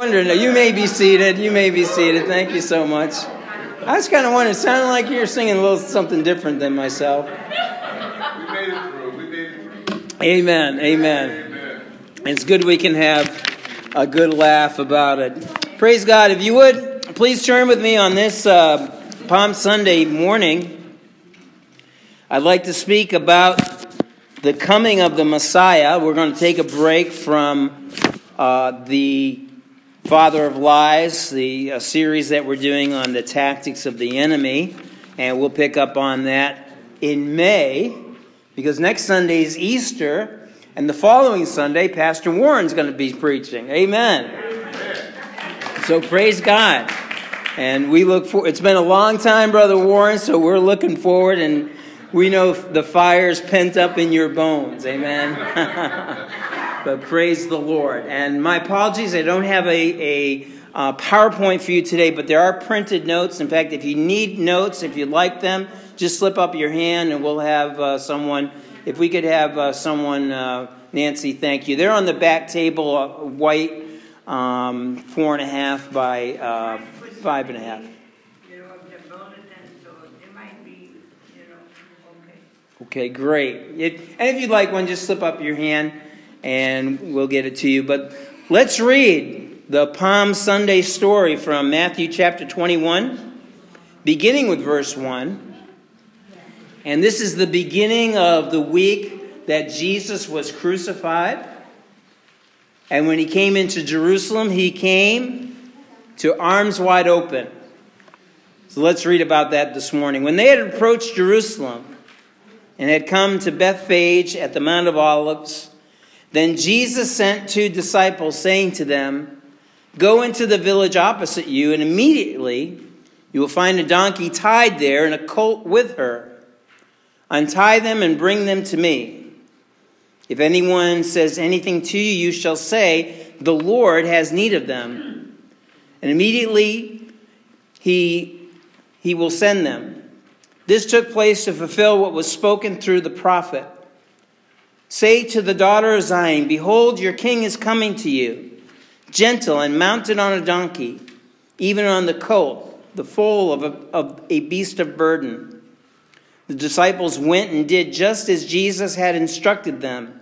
wondering, you may be seated. You may be seated. Thank you so much. I was kind of wondering, it sounded like you were singing a little something different than myself. We made it through. We made it through. Amen. Amen. Amen. It's good we can have a good laugh about it. Praise God. If you would, please turn with me on this uh, Palm Sunday morning. I'd like to speak about the coming of the Messiah. We're going to take a break from uh, the Father of Lies, the uh, series that we're doing on the tactics of the enemy, and we'll pick up on that in May because next Sunday is Easter, and the following Sunday, Pastor Warren's going to be preaching. Amen. So praise God. And we look for it's been a long time, Brother Warren, so we're looking forward and we know the fire's pent up in your bones. Amen. but praise the Lord. And my apologies, I don't have a, a uh, PowerPoint for you today, but there are printed notes. In fact, if you need notes, if you'd like them, just slip up your hand and we'll have uh, someone. If we could have uh, someone, uh, Nancy, thank you. They're on the back table, uh, white, um, four and a half by uh, five and a half. Okay, great. It, and if you'd like one, just slip up your hand and we'll get it to you. But let's read the Palm Sunday story from Matthew chapter 21, beginning with verse 1. And this is the beginning of the week that Jesus was crucified. And when he came into Jerusalem, he came to arms wide open. So let's read about that this morning. When they had approached Jerusalem and had come to Bethphage at the Mount of Olives, then Jesus sent two disciples, saying to them, Go into the village opposite you, and immediately you will find a donkey tied there and a colt with her. Untie them and bring them to me. If anyone says anything to you, you shall say, The Lord has need of them. And immediately he, he will send them. This took place to fulfill what was spoken through the prophet. Say to the daughter of Zion, Behold, your king is coming to you, gentle and mounted on a donkey, even on the colt, the foal of a, of a beast of burden. The disciples went and did just as Jesus had instructed them,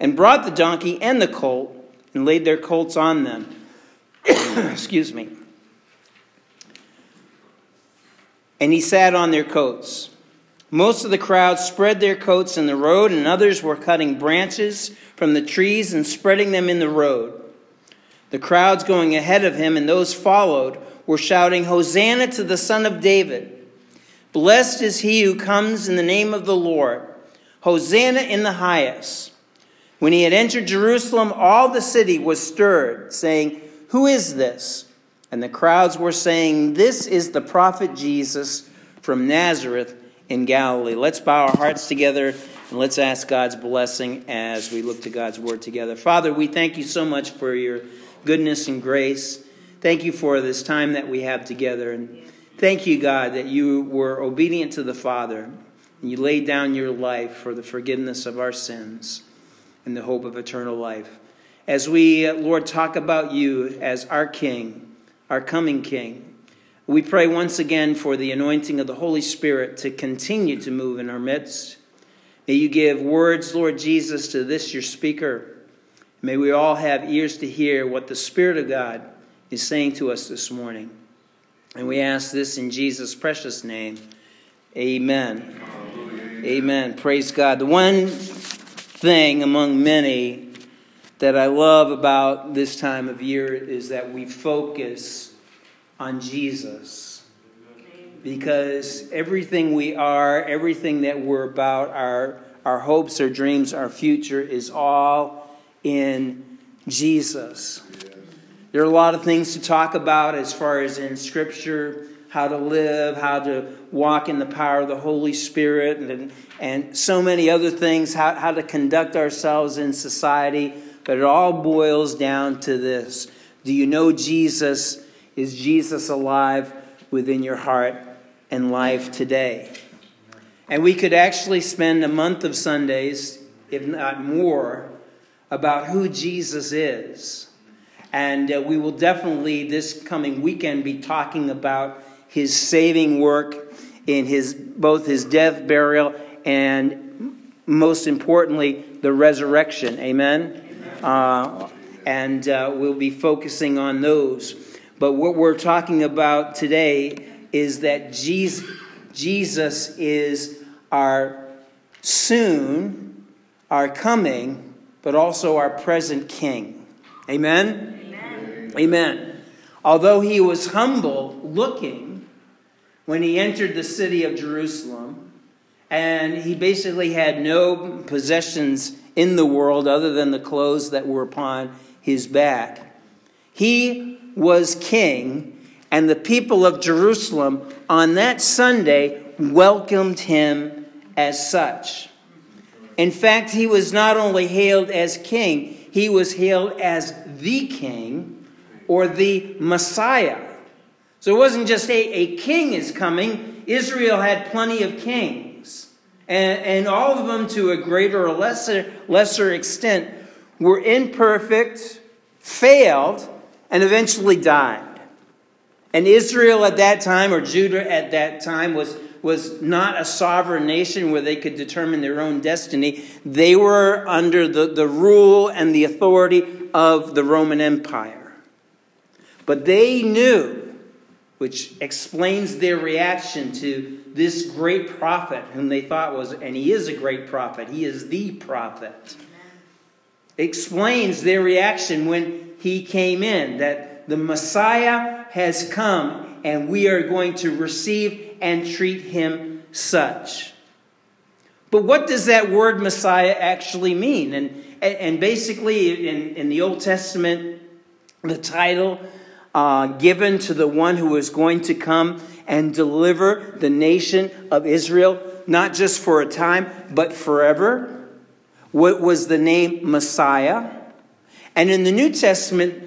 and brought the donkey and the colt, and laid their colts on them. Excuse me. And he sat on their coats. Most of the crowd spread their coats in the road, and others were cutting branches from the trees and spreading them in the road. The crowds going ahead of him and those followed were shouting, Hosanna to the Son of David! Blessed is he who comes in the name of the Lord! Hosanna in the highest! When he had entered Jerusalem, all the city was stirred, saying, Who is this? And the crowds were saying, This is the prophet Jesus from Nazareth in Galilee. Let's bow our hearts together and let's ask God's blessing as we look to God's word together. Father, we thank you so much for your goodness and grace. Thank you for this time that we have together. And thank you, God, that you were obedient to the Father and you laid down your life for the forgiveness of our sins and the hope of eternal life. As we, Lord, talk about you as our King, our coming King, we pray once again for the anointing of the Holy Spirit to continue to move in our midst. May you give words, Lord Jesus, to this your speaker. May we all have ears to hear what the Spirit of God is saying to us this morning. And we ask this in Jesus' precious name. Amen. Amen. Praise God. The one thing among many that I love about this time of year is that we focus on Jesus. Because everything we are, everything that we're about, our, our hopes, our dreams, our future is all in Jesus. There are a lot of things to talk about as far as in Scripture, how to live, how to walk in the power of the Holy Spirit, and, and so many other things, how, how to conduct ourselves in society. But it all boils down to this Do you know Jesus? Is Jesus alive within your heart and life today? And we could actually spend a month of Sundays, if not more, about who Jesus is And uh, we will definitely, this coming weekend, be talking about his saving work in his, both his death, burial, and most importantly, the resurrection. Amen? Uh, and uh, we'll be focusing on those. But what we're talking about today is that Jesus, Jesus is our soon, our coming, but also our present King. Amen? Amen. Amen. Although he was humble looking when he entered the city of Jerusalem, and he basically had no possessions in the world other than the clothes that were upon his back. He was king, and the people of Jerusalem on that Sunday welcomed him as such. In fact, he was not only hailed as king, he was hailed as the king or the Messiah. So it wasn't just a, a king is coming, Israel had plenty of kings. And, and all of them, to a greater or lesser, lesser extent, were imperfect, failed, and eventually died. And Israel at that time, or Judah at that time, was, was not a sovereign nation where they could determine their own destiny. They were under the, the rule and the authority of the Roman Empire. But they knew, which explains their reaction to this great prophet, whom they thought was, and he is a great prophet, he is the prophet explains their reaction when he came in that the Messiah has come and we are going to receive and treat him such. But what does that word Messiah actually mean? And, and basically, in, in the Old Testament, the title uh, given to the one who is going to come and deliver the nation of Israel, not just for a time, but forever what was the name Messiah. And in the New Testament,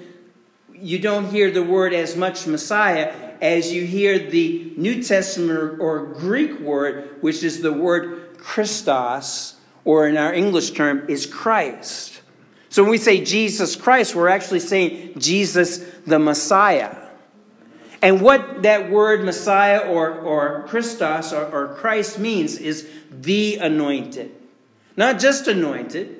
you don't hear the word as much Messiah as you hear the New Testament or, Greek word, which is the word Christos, or in our English term, is Christ. So when we say Jesus Christ, we're actually saying Jesus the Messiah. And what that word Messiah or, or Christos or, or Christ means is the anointed. Not just anointed.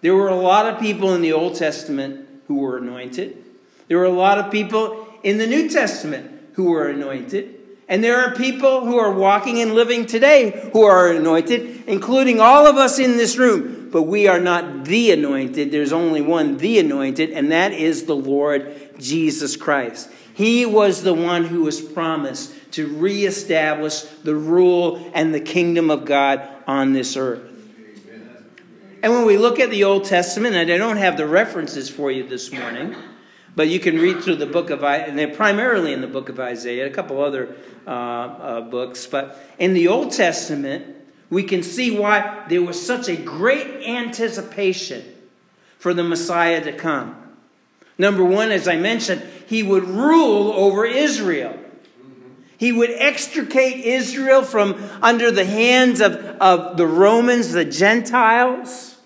There were a lot of people in the Old Testament who were anointed. There were a lot of people in the New Testament who were anointed. And there are people who are walking and living today who are anointed, including all of us in this room. But we are not the anointed. There's only one, the anointed, and that is the Lord Jesus Christ. He was the one who was promised to reestablish the rule and the kingdom of God on this earth. And when we look at the Old Testament, and I don't have the references for you this morning, but you can read through the book of Isaiah, and they're primarily in the book of Isaiah, a couple other uh, uh, books. But in the Old Testament, we can see why there was such a great anticipation for the Messiah to come. Number one, as I mentioned, he would rule over Israel. He would extricate Israel from under the hands of, of the Romans, the Gentiles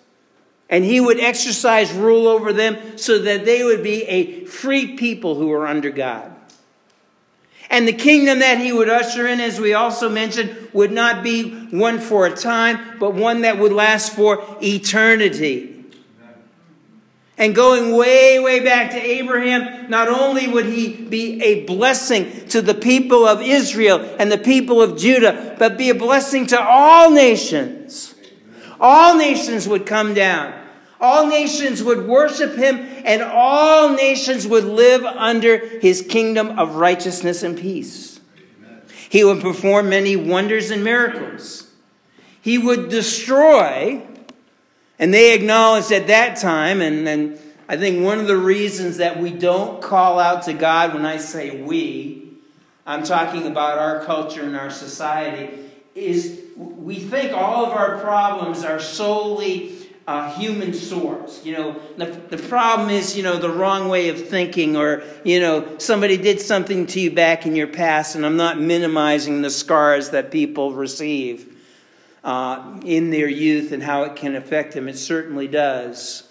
and he would exercise rule over them so that they would be a free people who are under God. And the kingdom that he would usher in, as we also mentioned, would not be one for a time, but one that would last for eternity. And going way, way back to Abraham, not only would he be a blessing to the people of Israel and the people of Judah, but be a blessing to all nations. All nations would come down all nations would worship him, and all nations would live under his kingdom of righteousness and peace. He would perform many wonders and miracles. He would destroy, and they acknowledged at that time, and, and I think one of the reasons that we don't call out to God when I say we, I'm talking about our culture and our society, is we think all of our problems are solely uh, human source. You know, the, the problem is, you know, the wrong way of thinking, or, you know, somebody did something to you back in your past, and I'm not minimizing the scars that people receive uh, in their youth and how it can affect them. It certainly does.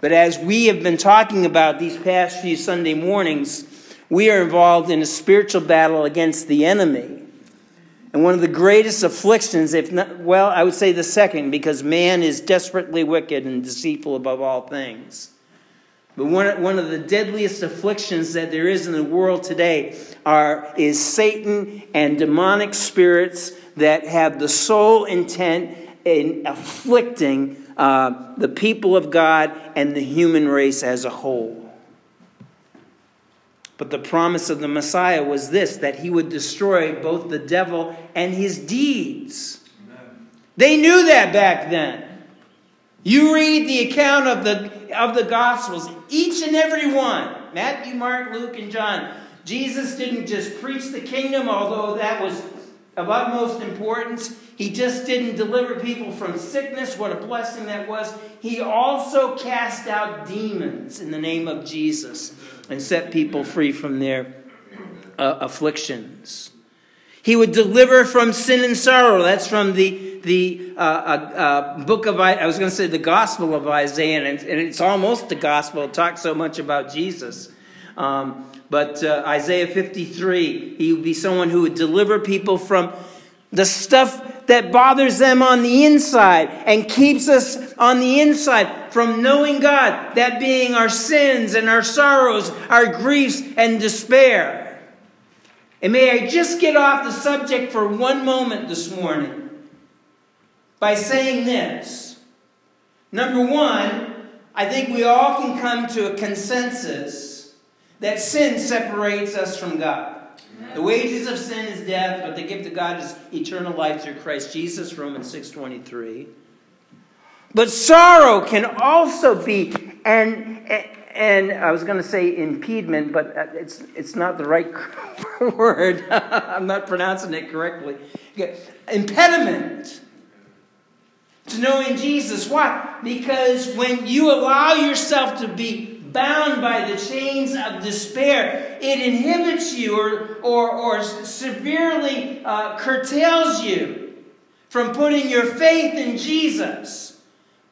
But as we have been talking about these past few Sunday mornings, we are involved in a spiritual battle against the enemy. And one of the greatest afflictions, if not, well, I would say the second, because man is desperately wicked and deceitful above all things. But one, one of the deadliest afflictions that there is in the world today are, is Satan and demonic spirits that have the sole intent in afflicting uh, the people of God and the human race as a whole. But the promise of the Messiah was this that he would destroy both the devil and his deeds. Amen. They knew that back then. You read the account of the, of the Gospels, each and every one Matthew, Mark, Luke, and John. Jesus didn't just preach the kingdom, although that was of utmost importance. He just didn't deliver people from sickness. What a blessing that was. He also cast out demons in the name of Jesus and set people free from their uh, afflictions. He would deliver from sin and sorrow. That's from the, the uh, uh, uh book of, I was going to say the Gospel of Isaiah, and, and it's almost the Gospel. It talks so much about Jesus. Um, but uh, Isaiah 53, he would be someone who would deliver people from the stuff that bothers them on the inside and keeps us on the inside from knowing God, that being our sins and our sorrows, our griefs and despair. And may I just get off the subject for one moment this morning by saying this. Number one, I think we all can come to a consensus that sin separates us from God. The wages of sin is death, but the gift of God is eternal life through Christ Jesus, Romans 6.23. But sorrow can also be, and, and I was going to say impediment, but uh, it's, it's not the right word. I'm not pronouncing it correctly. Impediment to knowing Jesus. Why? Because when you allow yourself to be bound by the chains of despair. It inhibits you or, or, or severely uh, curtails you from putting your faith in Jesus.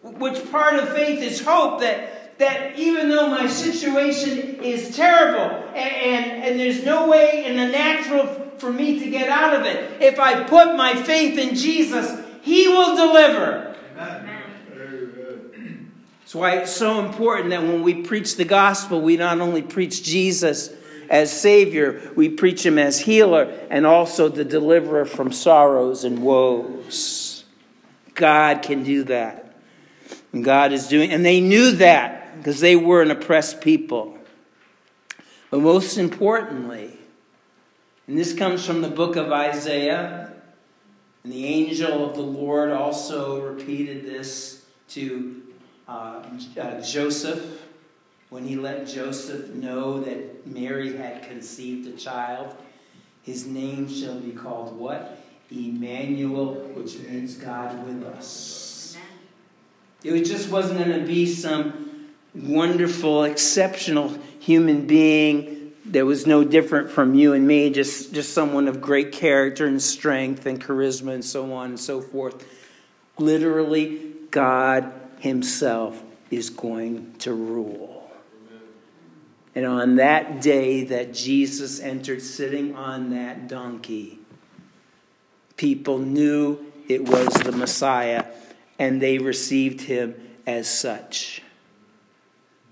Which part of faith is hope that, that even though my situation is terrible and, and, and there's no way in the natural for me to get out of it, if I put my faith in Jesus, He will deliver. That's why it's so important that when we preach the gospel, we not only preach Jesus as Savior, we preach Him as healer and also the deliverer from sorrows and woes. God can do that. And God is doing, and they knew that because they were an oppressed people. But most importantly, and this comes from the book of Isaiah, and the angel of the Lord also repeated this to uh, uh, Joseph, when he let Joseph know that Mary had conceived a child, his name shall be called what? Emmanuel, which means God with us. It just wasn't going to be some wonderful, exceptional human being that was no different from you and me, just, just someone of great character and strength and charisma and so on and so forth. Literally, God himself is going to rule. And on that day that Jesus entered sitting on that donkey, people knew it was the Messiah and they received him as such.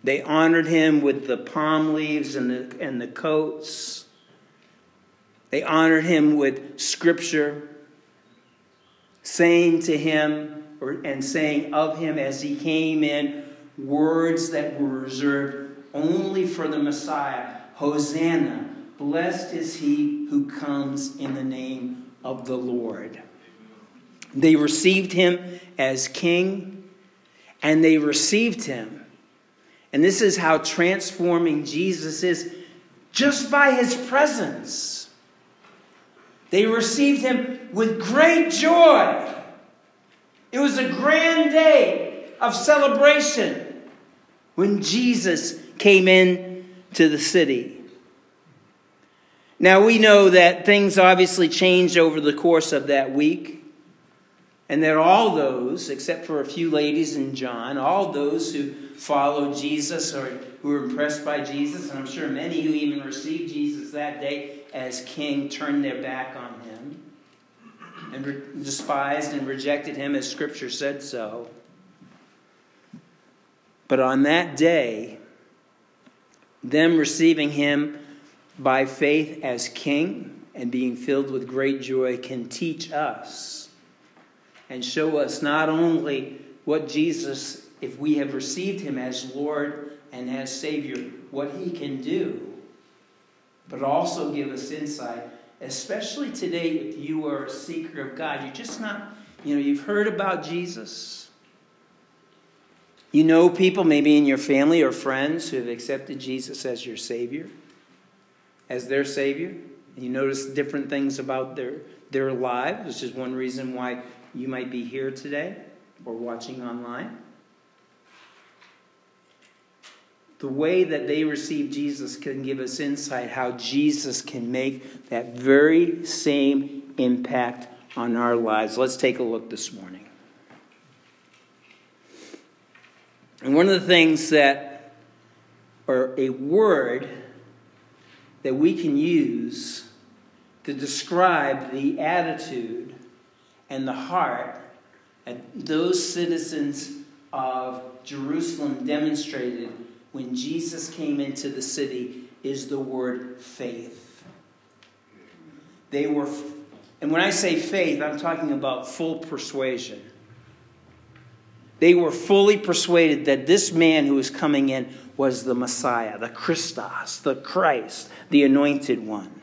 They honored him with the palm leaves and the, and the coats. They honored him with scripture, saying to him, or, and saying of him as he came in words that were reserved only for the Messiah Hosanna, blessed is he who comes in the name of the Lord. They received him as king, and they received him. And this is how transforming Jesus is just by his presence. They received him with great joy. It was a grand day of celebration when Jesus came in to the city. Now we know that things obviously changed over the course of that week. And that all those, except for a few ladies and John, all those who followed Jesus or who were impressed by Jesus, and I'm sure many who even received Jesus that day as king, turned their back on him and re- despised and rejected him as Scripture said so. But on that day, them receiving him by faith as king and being filled with great joy can teach us and show us not only what Jesus, if we have received him as Lord and as Savior, what he can do, but also give us insight, especially today if you are a seeker of God. You're just not, you know, you've heard about Jesus. You know people, maybe in your family or friends, who have accepted Jesus as your Savior, as their Savior. You notice different things about their, their lives, which is one reason why you might be here today or watching online. The way that they receive Jesus can give us insight how Jesus can make that very same impact on our lives. Let's take a look this morning. And one of the things that, or a word that we can use to describe the attitude and the heart that those citizens of Jerusalem demonstrated when Jesus came into the city is the word faith. They were, and when I say faith, I'm talking about full persuasion. They were fully persuaded that this man who was coming in was the Messiah, the Christos, the Christ, the anointed one.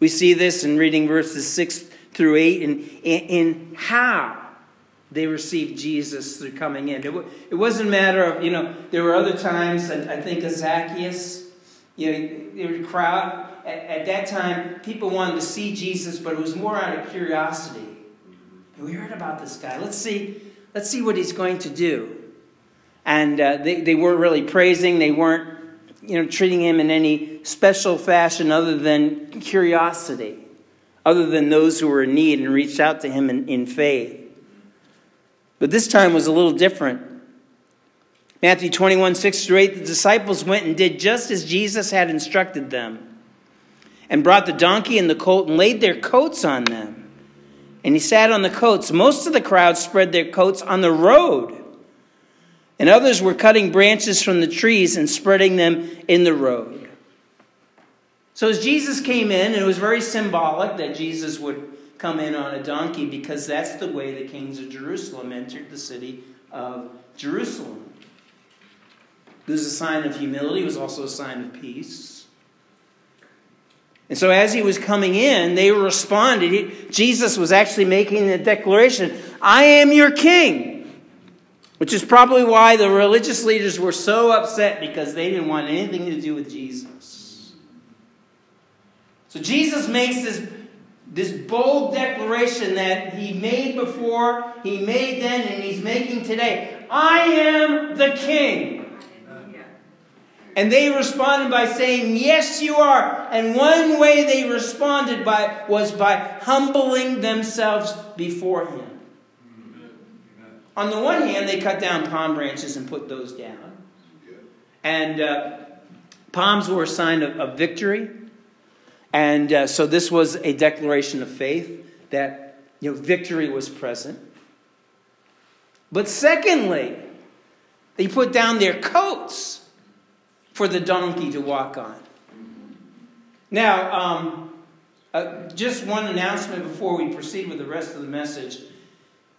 We see this in reading verses 6 through 8 in, in, how they received Jesus through coming in. It, it wasn't a matter of, you know, there were other times, I think of Zacchaeus, you know, there was a crowd. At, at that time, people wanted to see Jesus, but it was more out of curiosity. We heard about this guy. Let's see, let's see what he's going to do. And uh, they, they weren't really praising, they weren't you know, treating him in any special fashion other than curiosity, other than those who were in need and reached out to him in, in faith. But this time was a little different. Matthew 21, 6 through 8, the disciples went and did just as Jesus had instructed them, and brought the donkey and the colt and laid their coats on them. And he sat on the coats. Most of the crowd spread their coats on the road and others were cutting branches from the trees and spreading them in the road. So as Jesus came in, it was very symbolic that Jesus would come in on a donkey because that's the way the kings of Jerusalem entered the city of Jerusalem. It was a sign of humility, it was also a sign of peace. And so as he was coming in, they responded. He, Jesus was actually making the declaration I am your king. Which is probably why the religious leaders were so upset because they didn't want anything to do with Jesus. So Jesus makes this, this bold declaration that he made before, he made then, and he's making today. I am the king. And they responded by saying, Yes, you are. And one way they responded by was by humbling themselves before him. On the one hand, they cut down palm branches and put those down. And uh, palms were a sign of, of victory. And uh, so this was a declaration of faith that you know, victory was present. But secondly, they put down their coats for the donkey to walk on. Now, um, uh, just one announcement before we proceed with the rest of the message.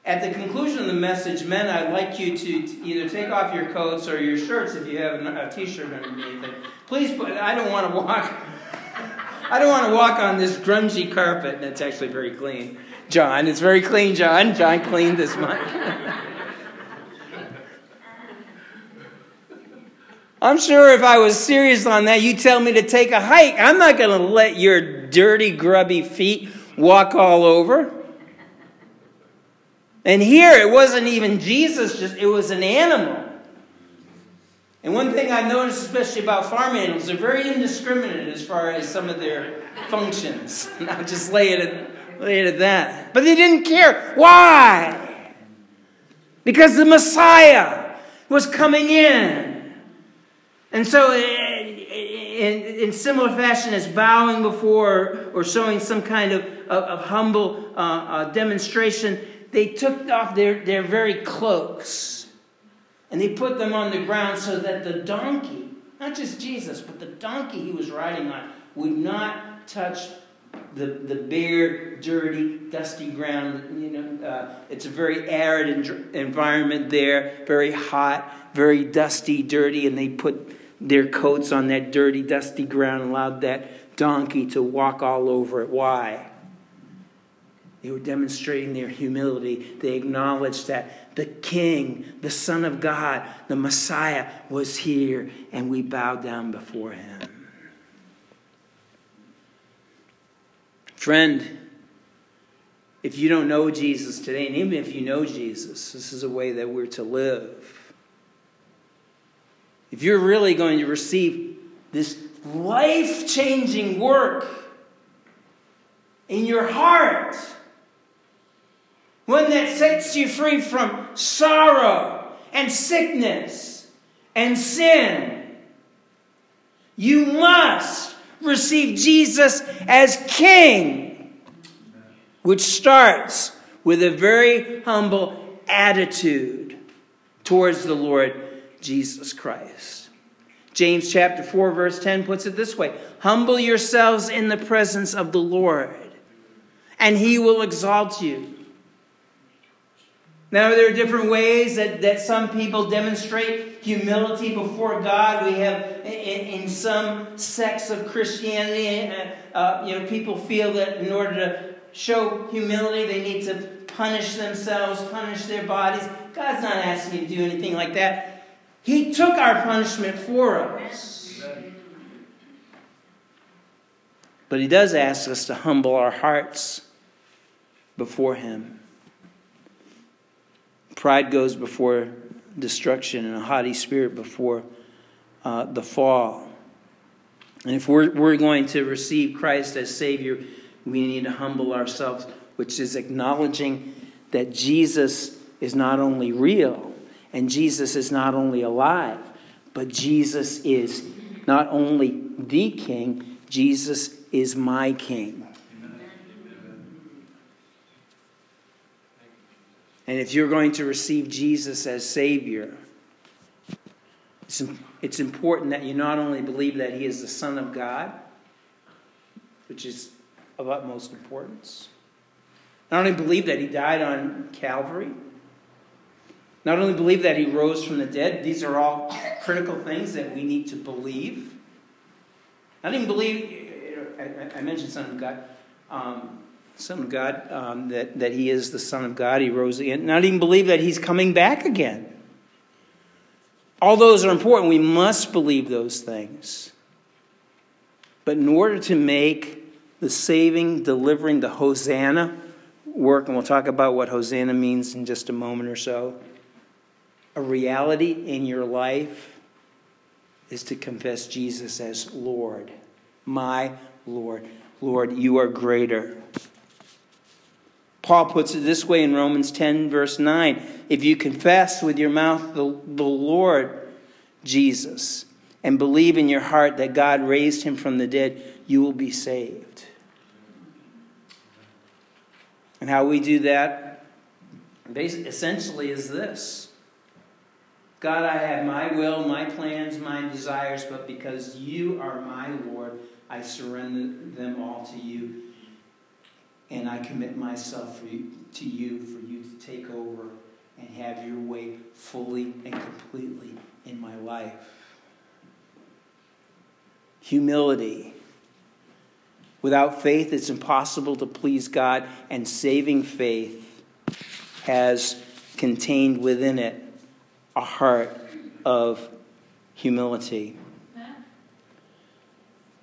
At the conclusion of the message, men, I'd like you to either take off your coats or your shirts if you have a t-shirt underneath it. Please put. I don't want to walk. I don't want to walk on this grungy carpet, and it's actually very clean. John, it's very clean, John. John cleaned this mic. I'm sure if I was serious on that, you'd tell me to take a hike. I'm not going to let your dirty, grubby feet walk all over. And here it wasn't even Jesus, just it was an animal. And one thing I've noticed, especially about farm animals, they're very indiscriminate as far as some of their functions. I'll just lay it Look at that. But they didn't care. Why? Because the Messiah was coming in. And so, in, in similar fashion as bowing before or showing some kind of, of, of humble uh, uh, demonstration, they took off their, their very cloaks and he put them on the ground so that the donkey, not just Jesus, but the donkey he was riding on, would not touch the, the bare, dirty, dusty ground. You know, uh, it's a very arid environment there, very hot, very dusty, dirty, and they put their coats on that dirty, dusty ground allowed that donkey to walk all over it. Why? They were demonstrating their humility. They acknowledged that the King, the Son of God, the Messiah was here, and we bowed down before him. Friend, if you don't know Jesus today, and even if you know Jesus, this is a way that we're to live. If you're really going to receive this life changing work in your heart, one that sets you free from sorrow and sickness and sin, you must receive Jesus as King, which starts with a very humble attitude towards the Lord Jesus Christ. James chapter 4 verse 10 puts it this way, humble yourselves in the presence of the Lord, and he will exalt you. Now, there are different ways that, that some people demonstrate humility before God. We have, in, in some sects of Christianity, uh, uh, you know, people feel that in order to show humility, they need to punish themselves, punish their bodies. God's not asking you to do anything like that. He took our punishment for us. But He does ask us to humble our hearts before Him. Pride goes before destruction, and a haughty spirit before uh, the fall. And if we're, we're going to receive Christ as Savior, we need to humble ourselves, which is acknowledging that Jesus is not only real, and Jesus is not only alive, but Jesus is not only the King, Jesus is my King. And if you're going to receive Jesus as Savior, it's, important that you not only believe that He is the Son of God, which is of utmost importance, not only believe that He died on Calvary, not only believe that he rose from the dead, these are all critical things that we need to believe. Not even believe, I, mentioned Son of God, um, Son of God, um, that, that he is the Son of God, he rose again. Not even believe that he's coming back again. All those are important. We must believe those things. But in order to make the saving, delivering, the Hosanna work, and we'll talk about what Hosanna means in just a moment or so a reality in your life is to confess Jesus as Lord, my Lord. Lord, you are greater. Paul puts it this way in Romans 10, verse 9 If you confess with your mouth the, the Lord Jesus and believe in your heart that God raised him from the dead, you will be saved. And how we do that essentially is this God, I have my will, my plans, my desires, but because you are my Lord, I surrender them all to you. And I commit myself you, to you for you to take over and have your way fully and completely in my life. Humility. Without faith, it's impossible to please God, and saving faith has contained within it a heart of humility.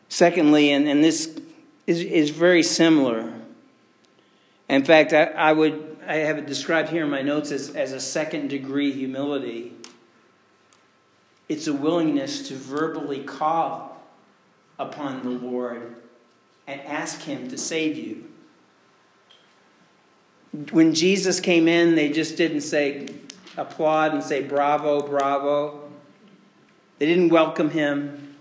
Secondly, and, and this is, is very similar. In fact, I, I would I have it described here in my notes as, as a second degree humility. It's a willingness to verbally call upon the Lord and ask Him to save you. when Jesus came in, they just didn't say applaud and say bravo, bravo. They didn't welcome him.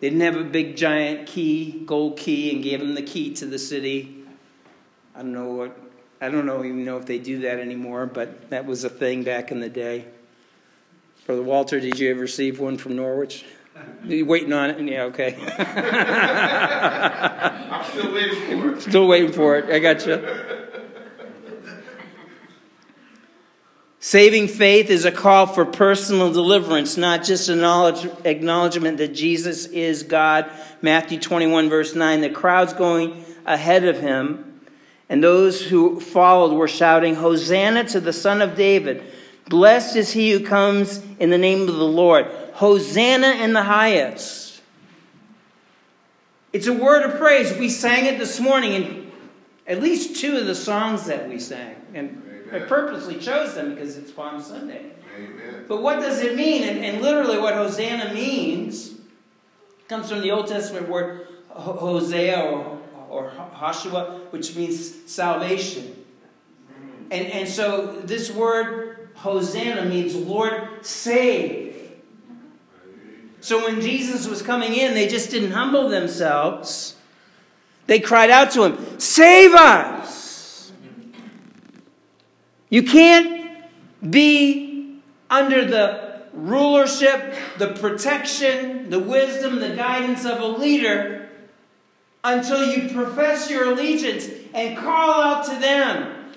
They didn't have a big giant key, gold key, and gave him the key to the city. I don't know what I don't know even know if they do that anymore, but that was a thing back in the day. Brother Walter, did you ever receive one from Norwich? You waiting on it? Yeah, okay. I'm still waiting for it. Still waiting for it. I got you. Saving faith is a call for personal deliverance, not just an acknowledgement that Jesus is God. Matthew 21, verse 9. The crowd's going ahead of him, and those who followed were shouting, Hosanna to the Son of David. Blessed is he who comes in the name of the Lord. Hosanna in the highest. It's a word of praise. We sang it this morning in at least two of the songs that we sang. And I purposely chose them because it's Palm Sunday. Amen. But what does it mean? And, and literally, what Hosanna means comes from the Old Testament word Hosea or, or Hoshua, which means salvation. And, and so this word Hosanna means Lord save. So when Jesus was coming in, they just didn't humble themselves. They cried out to him, Save us! You can't be under the rulership, the protection, the wisdom, the guidance of a leader until you profess your allegiance and call out to them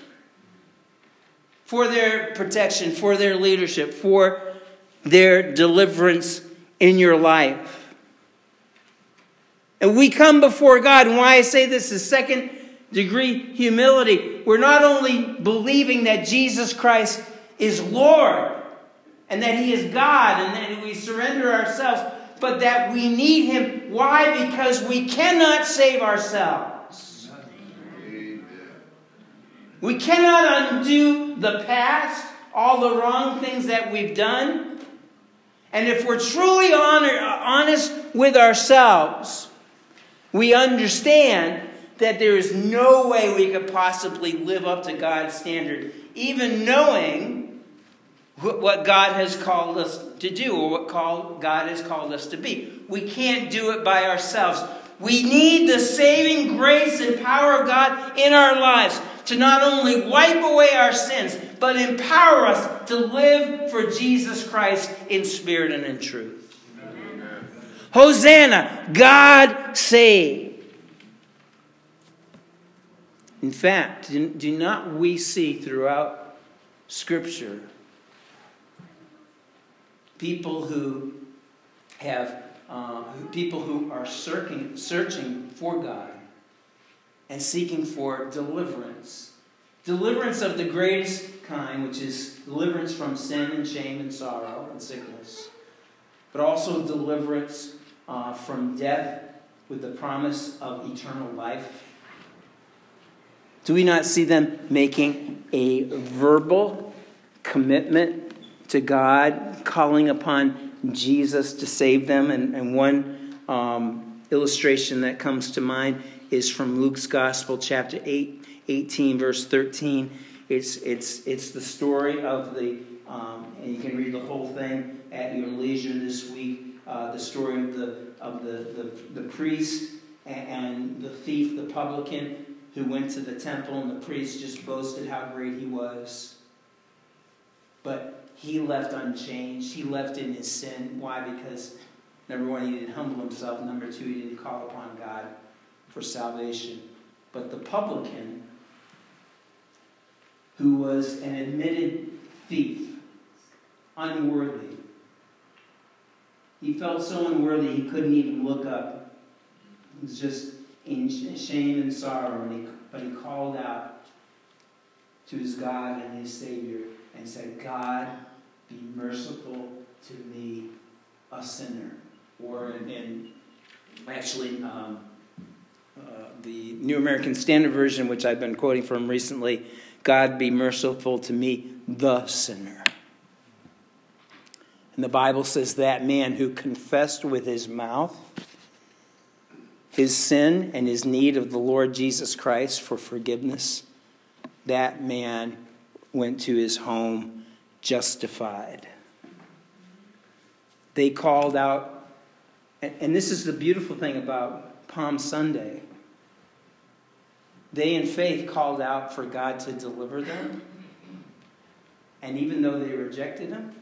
for their protection, for their leadership, for their deliverance in your life. And we come before God, and why I say this is second degree humility. We're not only believing that Jesus Christ is Lord and that He is God and that we surrender ourselves, but that we need Him. Why? Because we cannot save ourselves. We cannot undo the past, all the wrong things that we've done. And if we're truly honor, honest with ourselves, we understand that there is no way we could possibly live up to God's standard, even knowing what God has called us to do or what God has called us to be. We can't do it by ourselves. We need the saving grace and power of God in our lives to not only wipe away our sins, but empower us to live for Jesus Christ in spirit and in truth. Amen. Hosanna, God save. In fact, do not we see throughout Scripture people who have uh, people who are searching, searching for God and seeking for deliverance Deliverance of the greatest kind, which is deliverance from sin and shame and sorrow and sickness, but also deliverance uh, from death with the promise of eternal life. Do we not see them making a verbal commitment to God, calling upon Jesus to save them? And, and one um, illustration that comes to mind is from Luke's Gospel, chapter 8, 18, verse 13. It's, it's, it's the story of the, um, and you can read the whole thing at your leisure this week, uh, the story of the, of the, the, the priest and, and the thief, the publican, who went to the temple, and the priest just boasted how great he was. But he left unchanged. He left in his sin. Why? Because, number one, he didn't humble himself. Number two, he didn't call upon God for salvation. But the publican who was an admitted thief, unworthy. He felt so unworthy he couldn't even look up. He was just in shame and sorrow, and he, but he called out to his God and his Savior and said, God, be merciful to me, a sinner. Or in, in actually, um, uh, the New American Standard Version, which I've been quoting from recently, God be merciful to me, the sinner. And the Bible says that man who confessed with his mouth his sin and his need of the Lord Jesus Christ for forgiveness that man went to his home justified. They called out, and this is the beautiful thing about Palm Sunday. They, in faith, called out for God to deliver them. And even though they rejected him,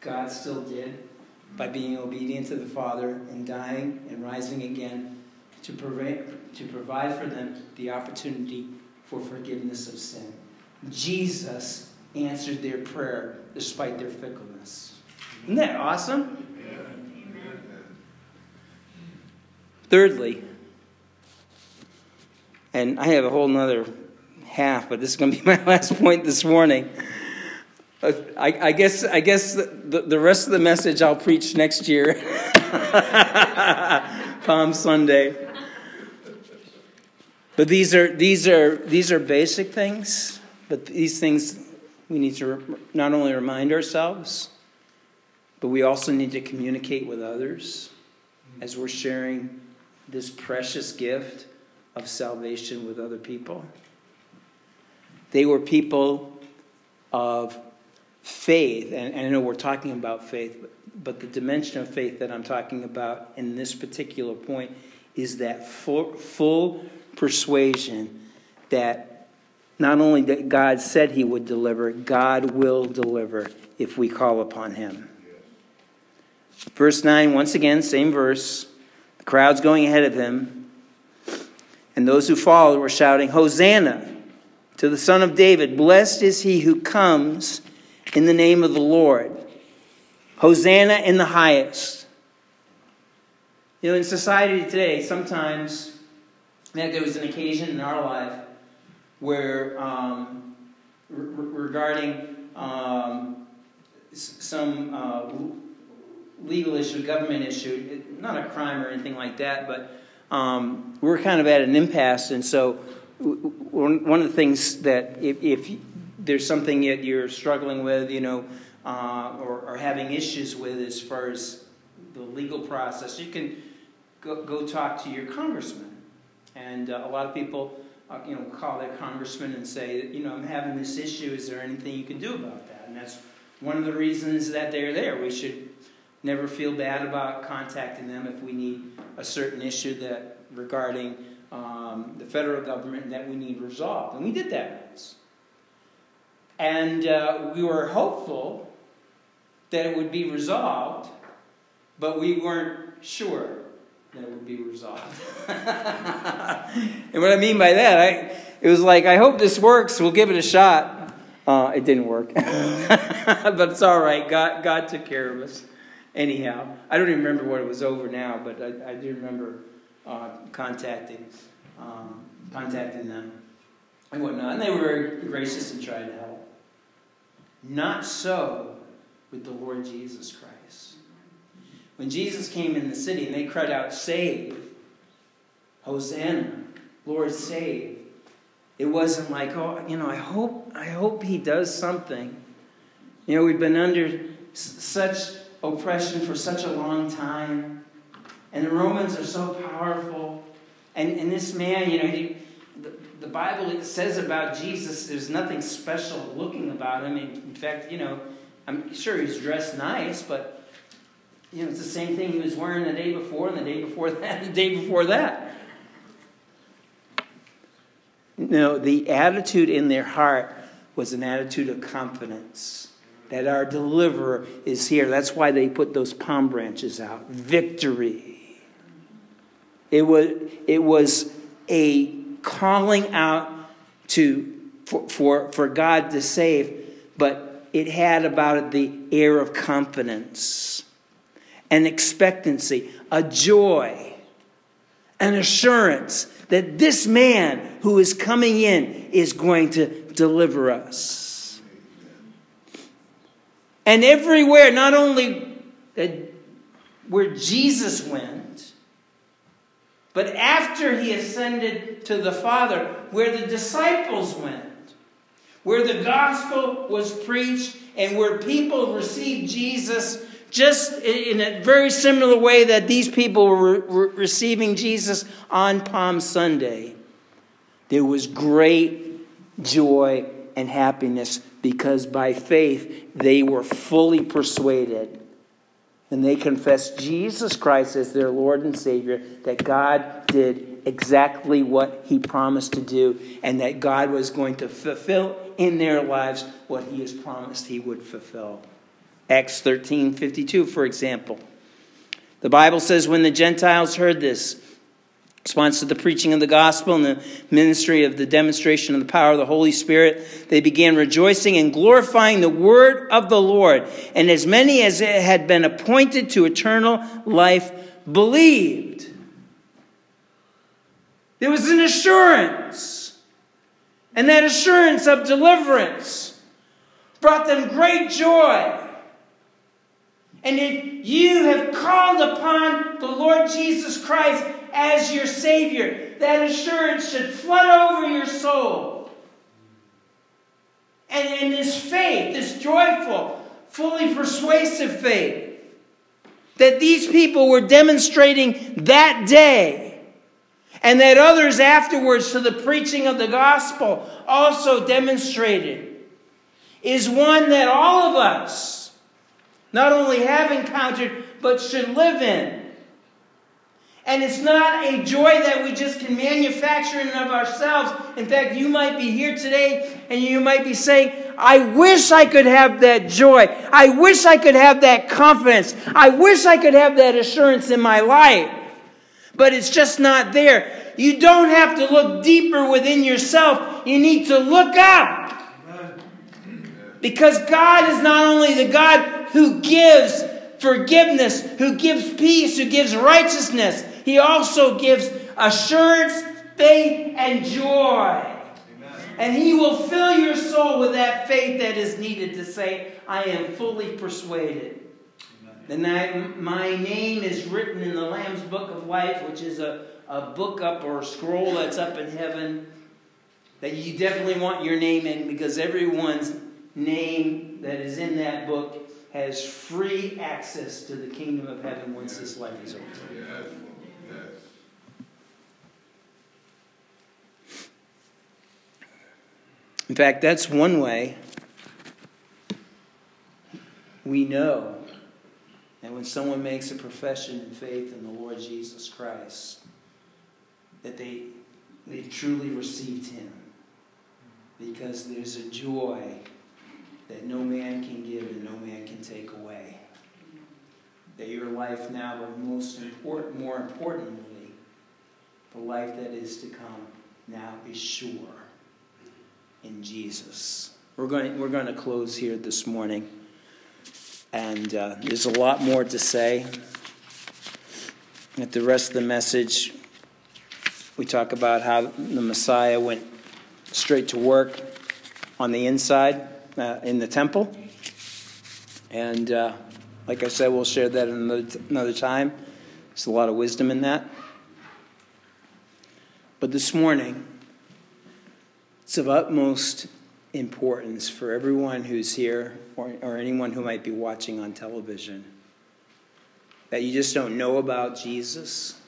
God still did by being obedient to the Father and dying and rising again to provide, to provide for them the opportunity for forgiveness of sin. Jesus answered their prayer despite their fickleness. Isn't that awesome? Thirdly, and I have a whole nother half, but this is going to be my last point this morning. Uh, I, I guess I guess the, the rest of the message I'll preach next year, Palm Sunday. But these are these are these are basic things, but these things we need to not only remind ourselves, but we also need to communicate with others as we're sharing this precious gift of salvation with other people. They were people of faith, and, I know we're talking about faith, but, the dimension of faith that I'm talking about in this particular point is that full persuasion that not only that God said he would deliver, God will deliver if we call upon him. Verse 9, once again, same verse. The crowd's going ahead of him. And those who followed were shouting, Hosanna to the Son of David. Blessed is he who comes in the name of the Lord. Hosanna in the highest. You know, in society today, sometimes, fact, there was an occasion in our life where, um, re- regarding um, some uh, legal issue, government issue, not a crime or anything like that, but um, we're kind of at an impasse, and so one of the things that if, if there's something that you're struggling with, you know, uh, or, or, having issues with as far as the legal process, you can go, go talk to your congressman. And uh, a lot of people, uh, you know, call their congressman and say, you know, I'm having this issue. Is there anything you can do about that? And that's one of the reasons that they're there. We should never feel bad about contacting them if we need a certain issue that regarding um, the federal government that we need resolved. And we did that once. And uh, we were hopeful that it would be resolved, but we weren't sure that it would be resolved. and what I mean by that, I, it was like, I hope this works. We'll give it a shot. Uh, it didn't work. but it's all right. God, God took care of us. Anyhow, I don't even remember what it was over now, but I, I do remember uh, contacting, um, contacting them and whatnot. And they were very gracious and tried to help. Not so with the Lord Jesus Christ. When Jesus came in the city and they cried out, Save, Hosanna, Lord, save. It wasn't like, oh, you know, I hope, I hope he does something. You know, we've been under such oppression for such a long time, and the Romans are so powerful. And, and this man, you know, he, the Bible says about Jesus, there's nothing special looking about him. In fact, you know, I'm sure he's dressed nice, but you know, it's the same thing he was wearing the day before, and the day before that, and the day before that. No, the attitude in their heart was an attitude of confidence that our deliverer is here. That's why they put those palm branches out. Victory. It was, it was a calling out to for, for, for God to save, but it had about it the air of confidence, an expectancy, a joy, an assurance that this man who is coming in is going to deliver us. And everywhere, not only where Jesus went, but after he ascended to the Father, where the disciples went, where the gospel was preached, and where people received Jesus just in a very similar way that these people were receiving Jesus on Palm Sunday, there was great joy, and happiness because by faith they were fully persuaded and they confessed Jesus Christ as their Lord and Savior, that God did exactly what He promised to do, and that God was going to fulfill in their lives what He has promised He would fulfill. Acts 13 52, for example. The Bible says, when the Gentiles heard this, response to the preaching of the gospel and the ministry of the demonstration of the power of the Holy Spirit, they began rejoicing and glorifying the word of the Lord. And as many as had been appointed to eternal life believed. There was an assurance. And that assurance of deliverance brought them great joy. And if you have called upon the Lord Jesus Christ as your Savior, that assurance should flood over your soul. And, and this faith, this joyful, fully persuasive faith, that these people were demonstrating that day, and that others afterwards to the preaching of the gospel also demonstrated, is one that all of us not only have encountered, but should live in. And it's not a joy that we just can manufacture in and of ourselves. In fact, you might be here today and you might be saying, I wish I could have that joy. I wish I could have that confidence. I wish I could have that assurance in my life. But it's just not there. You don't have to look deeper within yourself. You need to look up. Because God is not only the God who gives forgiveness, who gives peace, who gives righteousness, he also gives assurance, faith, and joy. And He will fill your soul with that faith that is needed to say, I am fully persuaded. And that my name is written in the Lamb's Book of Life, which is a, a book up or a scroll that's up in heaven that you definitely want your name in because everyone's name that is in that book has free access to the kingdom of heaven once this life is over. In fact, that's one way we know that when someone makes a profession in faith in the Lord Jesus Christ, that they, they truly received Him. Because there's a joy that no man can give and no man can take away. That your life now, but most important, more importantly, the life that is to come now is sure in Jesus. We're going, we're going to close here this morning. And uh, there's a lot more to say. At the rest of the message, we talk about how the Messiah went straight to work on the inside uh, in the temple. And uh, like I said, we'll share that another, another time. There's a lot of wisdom in that. But this morning, it's of utmost importance for everyone who's here or, or anyone who might be watching on television that you just don't know about Jesus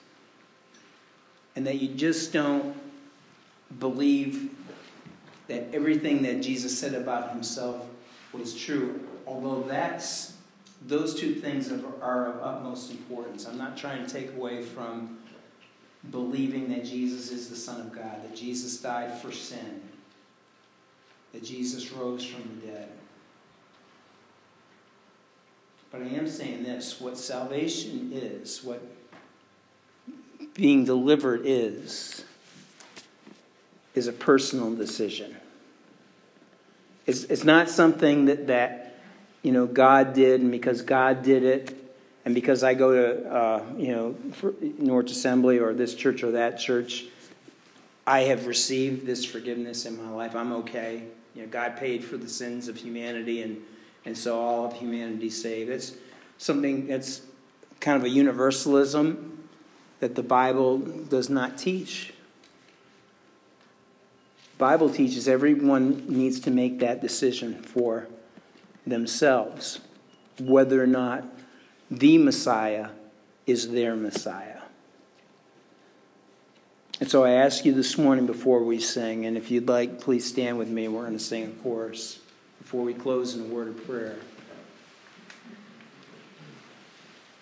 and that you just don't believe that everything that Jesus said about himself was true, although that's those two things are of utmost importance. I'm not trying to take away from believing that Jesus is the Son of God, that Jesus died for sin, that Jesus rose from the dead. But I am saying this what salvation is, what being delivered is, is a personal decision. It's, it's not something that, that, you know, God did, and because God did it, and because I go to, uh, you know, North Assembly or this church or that church, I have received this forgiveness in my life. I'm okay. You know, God paid for the sins of humanity, and, and so all of humanity saved. It's something that's kind of a universalism that the Bible does not teach. Bible teaches everyone needs to make that decision for themselves, whether or not the Messiah is their Messiah. And so I ask you this morning before we sing, and if you'd like, please stand with me. We're going to sing a chorus before we close in a word of prayer.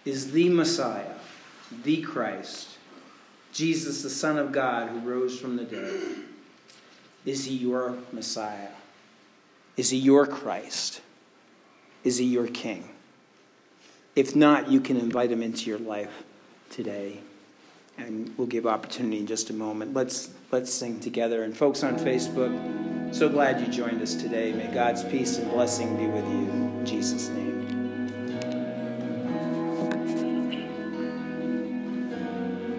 Is the Messiah, the Christ, Jesus, the Son of God who rose from the dead, is he your Messiah? Is he your Christ? Is he your King? If not, you can invite him into your life today. And we'll give opportunity in just a moment. Let's, let's sing together. And folks on Facebook, so glad you joined us today. May God's peace and blessing be with you. In Jesus' name.